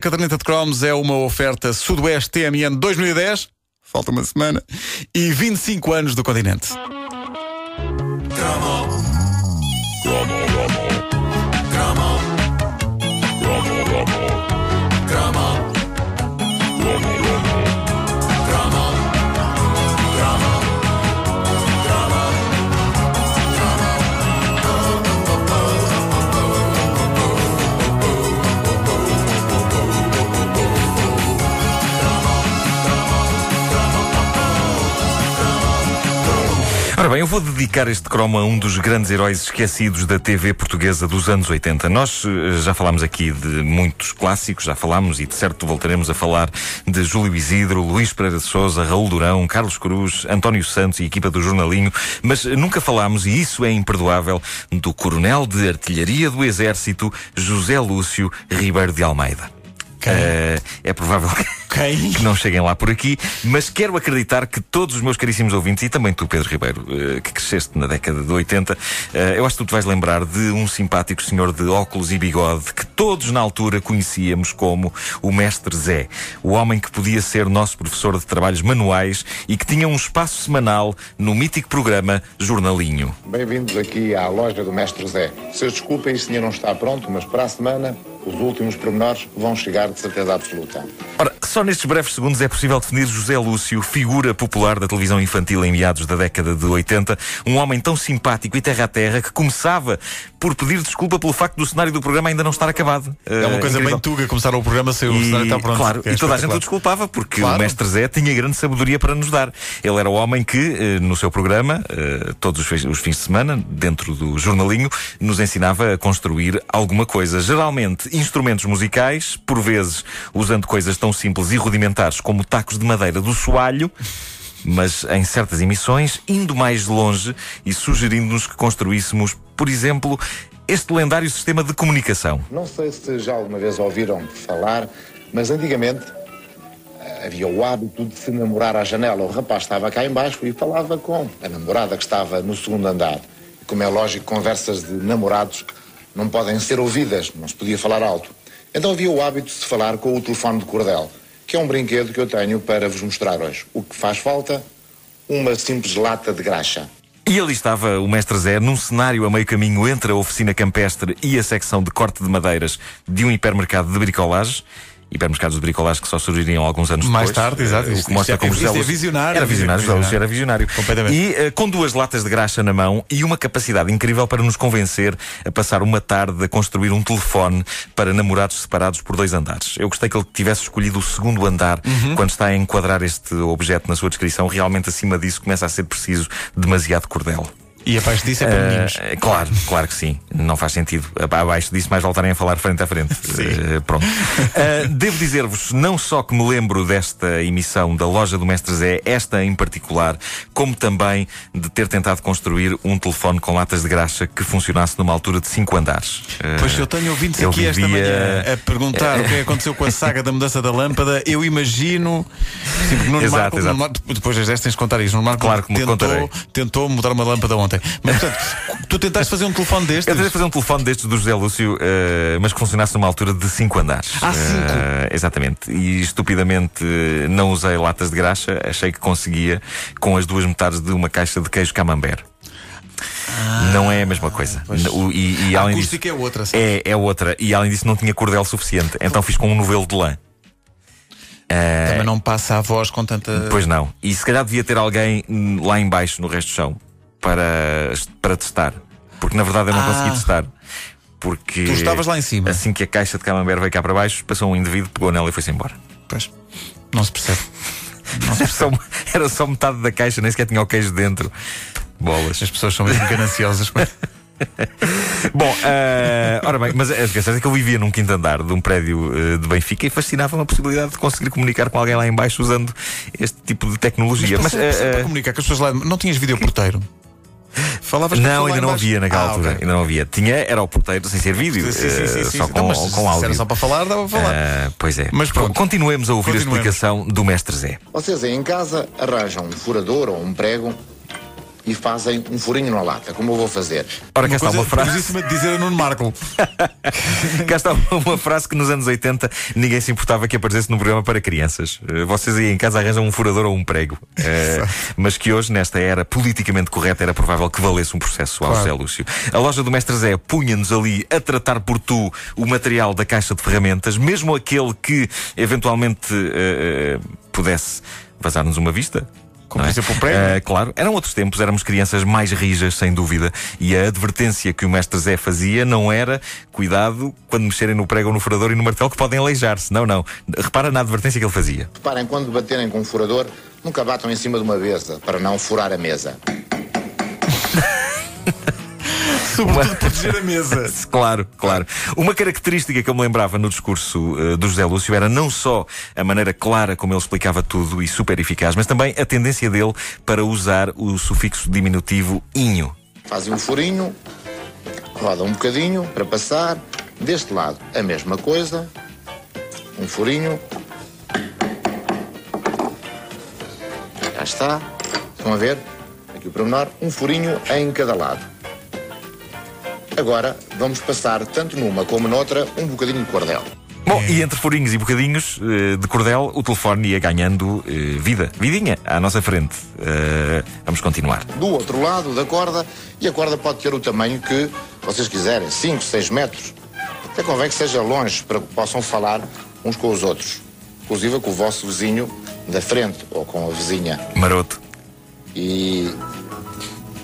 Caderneta de Cromos é uma oferta Sudoeste TMN 2010, falta uma semana, e 25 anos do continente. Bem, eu vou dedicar este cromo a um dos grandes heróis esquecidos da TV portuguesa dos anos 80. Nós eh, já falámos aqui de muitos clássicos, já falámos e de certo voltaremos a falar de Júlio Isidro, Luís Pereira de Souza, Raul Durão, Carlos Cruz, António Santos e equipa do Jornalinho, mas nunca falámos, e isso é imperdoável, do coronel de artilharia do Exército, José Lúcio Ribeiro de Almeida. Uh, é provável Quem? que não cheguem lá por aqui, mas quero acreditar que todos os meus caríssimos ouvintes, e também tu, Pedro Ribeiro, uh, que cresceste na década de 80, uh, eu acho que tu te vais lembrar de um simpático senhor de óculos e bigode que todos na altura conhecíamos como o Mestre Zé, o homem que podia ser nosso professor de trabalhos manuais e que tinha um espaço semanal no mítico programa Jornalinho. Bem-vindos aqui à loja do Mestre Zé. Vocês desculpem se ainda não está pronto, mas para a semana os últimos pormenores vão chegar de certeza absoluta. Ora, só nestes breves segundos é possível definir José Lúcio, figura popular da televisão infantil em meados da década de 80, um homem tão simpático e terra a terra que começava por pedir desculpa pelo facto do cenário do programa ainda não estar acabado. É uma Uh, coisa incrível. bem tuga começar o programa sem o cenário está pronto. Claro, É e toda a gente o desculpava porque Claro. o mestre Zé tinha grande sabedoria para nos dar. Ele era o homem que, eh, no seu programa, eh, todos os fins de semana, dentro do jornalinho, nos ensinava a construir alguma coisa. Geralmente instrumentos musicais, por vezes usando coisas tão simples e rudimentares como tacos de madeira do soalho. Mas em certas emissões, indo mais longe e sugerindo-nos que construíssemos, por exemplo, este lendário sistema de comunicação. Não sei se já alguma vez ouviram falar, mas antigamente eh, havia o hábito de se namorar à janela. O rapaz estava cá embaixo e falava com a namorada que estava no segundo andar. Como é lógico, conversas de namorados não podem ser ouvidas, não se podia falar alto. Então havia o hábito de se falar com o telefone de cordel, que é um brinquedo que eu tenho para vos mostrar hoje. O que faz falta? Uma simples lata de graxa. E ali estava o Mestre Zé num cenário a meio caminho entre a oficina campestre e a secção de corte de madeiras de um hipermercado de bricolagem. Hipermercados de bricolagem que só surgiriam alguns anos Mais depois. tarde, exato. Eh, O que mostra é- como José isto é Lúcio- visionário, Era visionário, José Lúcio era visionário. Completamente. E eh, com duas latas de graxa na mão e uma capacidade incrível para nos convencer a passar uma tarde a construir um telefone para namorados separados por dois andares. Eu gostei que ele tivesse escolhido o segundo andar Uhum. quando está a enquadrar este objeto na sua descrição. Realmente acima disso começa a ser preciso demasiado cordel. E abaixo disso é para meninos. Eh, claro, claro que sim. Não faz sentido. Aba- Abaixo disso, mais voltarem a falar frente a frente. Eh, pronto. Eh, devo dizer-vos, não só que me lembro desta emissão da loja do Mestre Zé, esta em particular, como também de ter tentado construir um telefone com latas de graxa que funcionasse numa altura de 5 andares. Pois eu tenho ouvintes eu aqui esta vivia- manhã a perguntar o que é que aconteceu com a saga da mudança da lâmpada. Eu imagino. Sim, Nuno Exato, Marco- exato. Nuno depois das 10 tens de contar isso. Nuno Marco Claro que me tentou, contarei. tentou mudar uma lâmpada ontem. Mas portanto, tu tentaste fazer um telefone destes? Eu tentei fazer um telefone destes do José Lúcio, eh, mas que funcionasse numa altura de 5 andares. Ah, cinco? Eh, exatamente. E estupidamente eh, não usei latas de graxa, achei que conseguia com as duas metades de uma caixa de queijo camembert. não é a mesma coisa. O- e, e A além disso, acústica é outra. sim. é, é outra. E além disso, não tinha cordel suficiente. Então fiz com um novelo de lã. Também não passa a voz com tanta. Pois não. E se calhar devia ter alguém hum, lá embaixo no resto do chão para, para testar. Porque na verdade eu não Ah. consegui testar. Porque Tu estavas lá em cima. Assim que a caixa de camembert veio cá para baixo, passou um indivíduo, pegou nela e foi-se embora. Pois. Não se percebe. Era só, era só metade da caixa, nem sequer tinha o queijo dentro. Bolas. As pessoas são mesmo gananciosas. Bom, eh, ora bem, mas a verdade é que eu vivia num quinto andar de um prédio eh, de Benfica e fascinava-me a possibilidade de conseguir comunicar com alguém lá em baixo usando este tipo de tecnologia. Mas, Mas, para, eh, para comunicar com as pessoas lá. Não tinhas videoporteiro? Falavas Não, ainda não havia naquela Ah, altura. ok. Ainda não havia. Tinha, era o porteiro sem ser vídeo. Sim, sim, sim, eh, sim, só sim. com, Então, mas com se áudio. era só para falar, dava para falar. Eh, pois é. Mas pronto. Continuemos a ouvir Continuemos. a explicação do mestre Zé. Vocês aí em casa arranjam um furador ou um prego e fazem um furinho na lata, como eu vou fazer. Ora, cá está uma frase. de dizer a Nuno Marco. Cá está uma frase que nos anos 80 ninguém se importava que aparecesse num programa para crianças. Eh, Vocês aí em casa arranjam um furador ou um prego. Eh, mas que hoje, nesta era politicamente correta, era provável que valesse um processo ao Claro. José Lúcio. A loja do Mestre Zé punha-nos ali a tratar por tu o material da caixa de ferramentas, mesmo aquele que eventualmente eh, pudesse vazar-nos uma vista. Como, por é? exemplo, o prego. Eh, claro, eram outros tempos, éramos crianças mais rijas, sem dúvida. E a advertência que o mestre Zé fazia não era cuidado quando mexerem no prego ou no furador e no martelo que podem aleijar-se. Não, não. Repara na advertência que ele fazia. Reparem, quando baterem com um furador, nunca batam em cima de uma mesa, para não furar a mesa. Sobretudo proteger a mesa. Claro, claro. Uma característica que eu me lembrava no discurso eh, do José Lúcio era não só a maneira clara como ele explicava tudo e super eficaz, mas também a tendência dele para usar o sufixo diminutivo inho. Fazem um furinho, rodam um bocadinho para passar. Deste lado, a mesma coisa. Um furinho. Já está. Estão a ver? Aqui o pormenor. Um furinho em cada lado. Agora, vamos passar, tanto numa como noutra, um bocadinho de cordel. Bom, e entre furinhos e bocadinhos eh, de cordel, o telefone ia ganhando eh, vida, vidinha, à nossa frente. Eh, vamos continuar. do outro lado da corda e a corda pode ter o tamanho que vocês quiserem, 5, 6 metros. Até convém que seja longe para que possam falar uns com os outros, inclusive com o vosso vizinho da frente ou com a vizinha. Maroto. E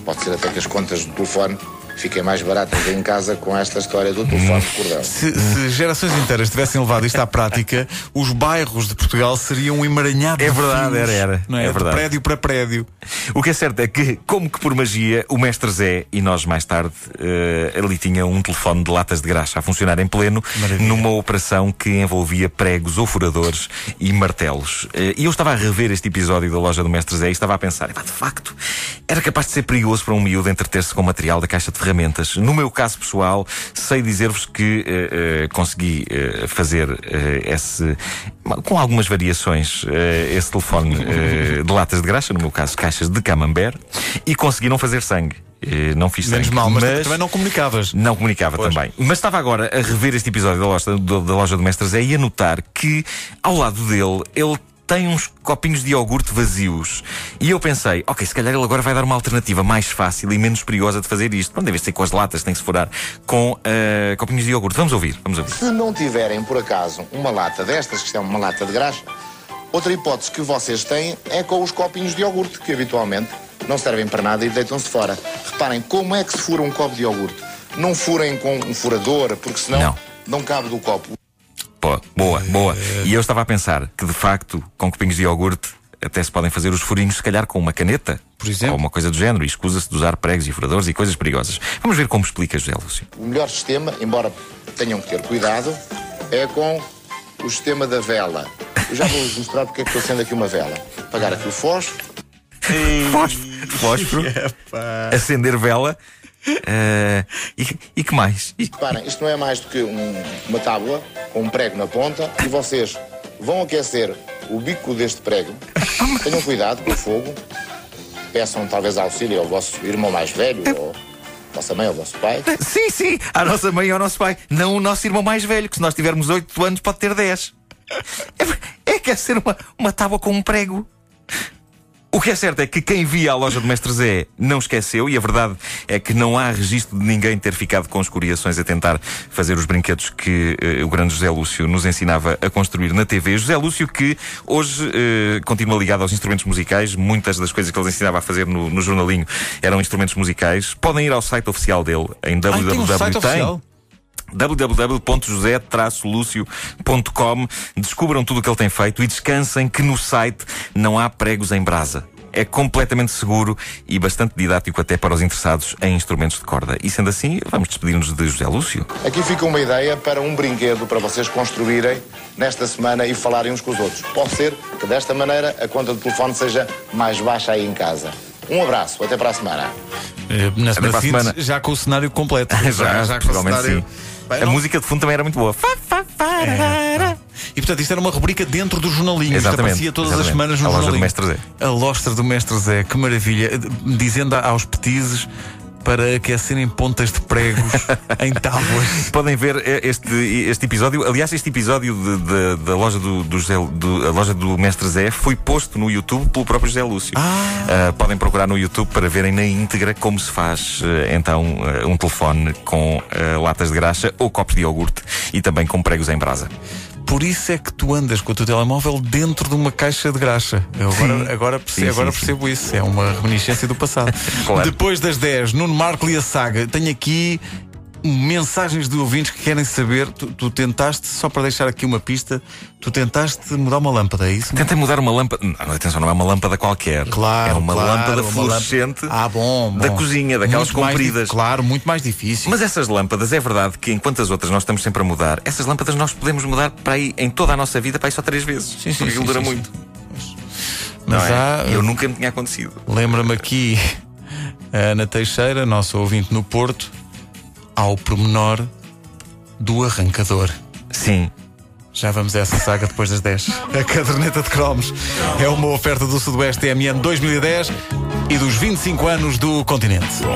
pode ser até que as contas do telefone fiquem mais baratas em casa com esta história do telefone de cordel. Se, se gerações inteiras tivessem levado isto à prática, os bairros de Portugal seriam um emaranhado É de verdade, fios, era, era. Não é? É De verdade. prédio para prédio. O que é certo é que, como que por magia, o mestre Zé e nós mais tarde eh, ali tinha um telefone de latas de graxa a funcionar em pleno Maravilha. numa operação que envolvia pregos ou furadores e martelos. Eh, e eu estava a rever este episódio da loja do mestre Zé e estava a pensar, "Epá, de facto, era capaz de ser perigoso para um miúdo entreter-se com material da caixa de ferramentas. No meu caso pessoal, sei dizer-vos que eh, eh, consegui eh, fazer esse, com algumas variações, esse telefone de latas de graxa, no meu caso, caixas de camembert, e consegui não fazer sangue. Não fiz Menos sangue. mal, mas, também não comunicavas. Não comunicava Pois. também. Mas estava agora a rever este episódio da loja da loja do Mestre Zé e a notar que, ao lado dele, ele tem uns copinhos de iogurte vazios. E eu pensei, ok, se calhar ele agora vai dar uma alternativa mais fácil e menos perigosa de fazer isto. Não deve ser com as latas, tem que se furar com eh, copinhos de iogurte. Vamos ouvir, vamos ouvir. Se não tiverem, por acaso, uma lata destas, que é uma lata de graxa, outra hipótese que vocês têm é com os copinhos de iogurte, que habitualmente não servem para nada e deitam-se fora. Reparem, como é que se fura um copo de iogurte? Não furem com um furador, porque senão Não. não cabe do copo. Pô, boa, boa. E eu estava a pensar que, de facto, com copinhos de iogurte, até se podem fazer os furinhos, se calhar com uma caneta. Por exemplo. Ou uma coisa do género. E escusa-se de usar pregos e furadores e coisas perigosas. Vamos ver como explica José Lúcio. O melhor sistema, embora tenham que ter cuidado, é com o sistema da vela. Eu já vou-vos mostrar porque é que estou sendo aqui uma vela. Apagar aqui o fósforo. Fósforo, fósforo acender vela. Eh, e, e que mais? Reparem, isto não é mais do que um- uma tábua com um prego na ponta e vocês vão aquecer o bico deste prego. Tenham cuidado com o fogo. Peçam talvez auxílio ao vosso irmão mais velho ou vossa mãe ou vosso pai. sim, sim, à nossa mãe e ao nosso pai. Não o nosso irmão mais velho, que se nós tivermos 8 anos pode ter 10. É, é quer ser uma, uma tábua com um prego. O que é certo é que quem via a loja do Mestre Zé não esqueceu, e a verdade é que não há registro de ninguém ter ficado com escoriações a tentar fazer os brinquedos que eh, o grande José Lúcio nos ensinava a construir na TV. José Lúcio que hoje eh, continua ligado aos instrumentos musicais, muitas das coisas que ele ensinava a fazer no, no jornalinho eram instrumentos musicais. Podem ir ao site oficial dele em Ah, tem um www. site oficial. www.josé-lúcio.com Descubram tudo o que ele tem feito e descansem que no site não há pregos em brasa. É completamente seguro e bastante didático até para os interessados em instrumentos de corda. E sendo assim, vamos despedir-nos de José Lúcio. Aqui fica uma ideia para um brinquedo para vocês construírem nesta semana e falarem uns com os outros. Pode ser que desta maneira a conta de telefone seja mais baixa aí em casa. Um abraço, até para a semana. Eh, Na semana para a seguinte, semana. já com o cenário completo. já, com o cenário- sim. Bem, a não- música de fundo também era muito boa. Fa, fararara. E portanto, isto era uma rubrica dentro do jornalinho. Exatamente, aparecia todas as exatamente. semanas no A loja do jornalinho. Mestre Zé. A loja do Mestre Zé, que maravilha. Dizendo aos petizes para aquecerem pontas de pregos em tábuas. Podem ver este, este episódio. Aliás, este episódio de- de- da loja do, do, José, do- a loja do Mestre Zé foi posto no YouTube pelo próprio José Lúcio. Ah, podem procurar no YouTube para verem na íntegra como se faz eh, então eh, um telefone com latas de graxa ou copos de iogurte e também com pregos em brasa. Por isso é que tu andas com o teu telemóvel dentro de uma caixa de graxa. Eu agora, agora, percebo, Sim, agora sim, sim. percebo isso. É uma reminiscência do passado. Claro. Depois das 10, Nuno Marco e a saga. Tenho aqui mensagens de ouvintes que querem saber. Tu, tu tentaste, só para deixar aqui uma pista, tu tentaste mudar uma lâmpada, é isso? Tentei mudar uma lâmpada. Não, atenção, não é uma lâmpada qualquer. Claro, É uma claro, lâmpada uma fluorescente lâmpada- Ah, bom, bom. da cozinha, daquelas Muito mais compridas. claro, muito mais difícil. Mas essas lâmpadas, é verdade que enquanto as outras nós estamos sempre a mudar, essas lâmpadas nós podemos mudar para aí em toda a nossa vida para aí só três vezes. Sim, sim, porque sim, dura sim, muito. Mas não é? há, Eu nunca me tinha acontecido. Lembra-me aqui a Ana Teixeira, nosso ouvinte no Porto, ao pormenor do arrancador. Sim. Já vamos a essa saga depois das 10. A caderneta de cromos é uma oferta do Sudoeste TMN 2010 e dos 25 anos do continente.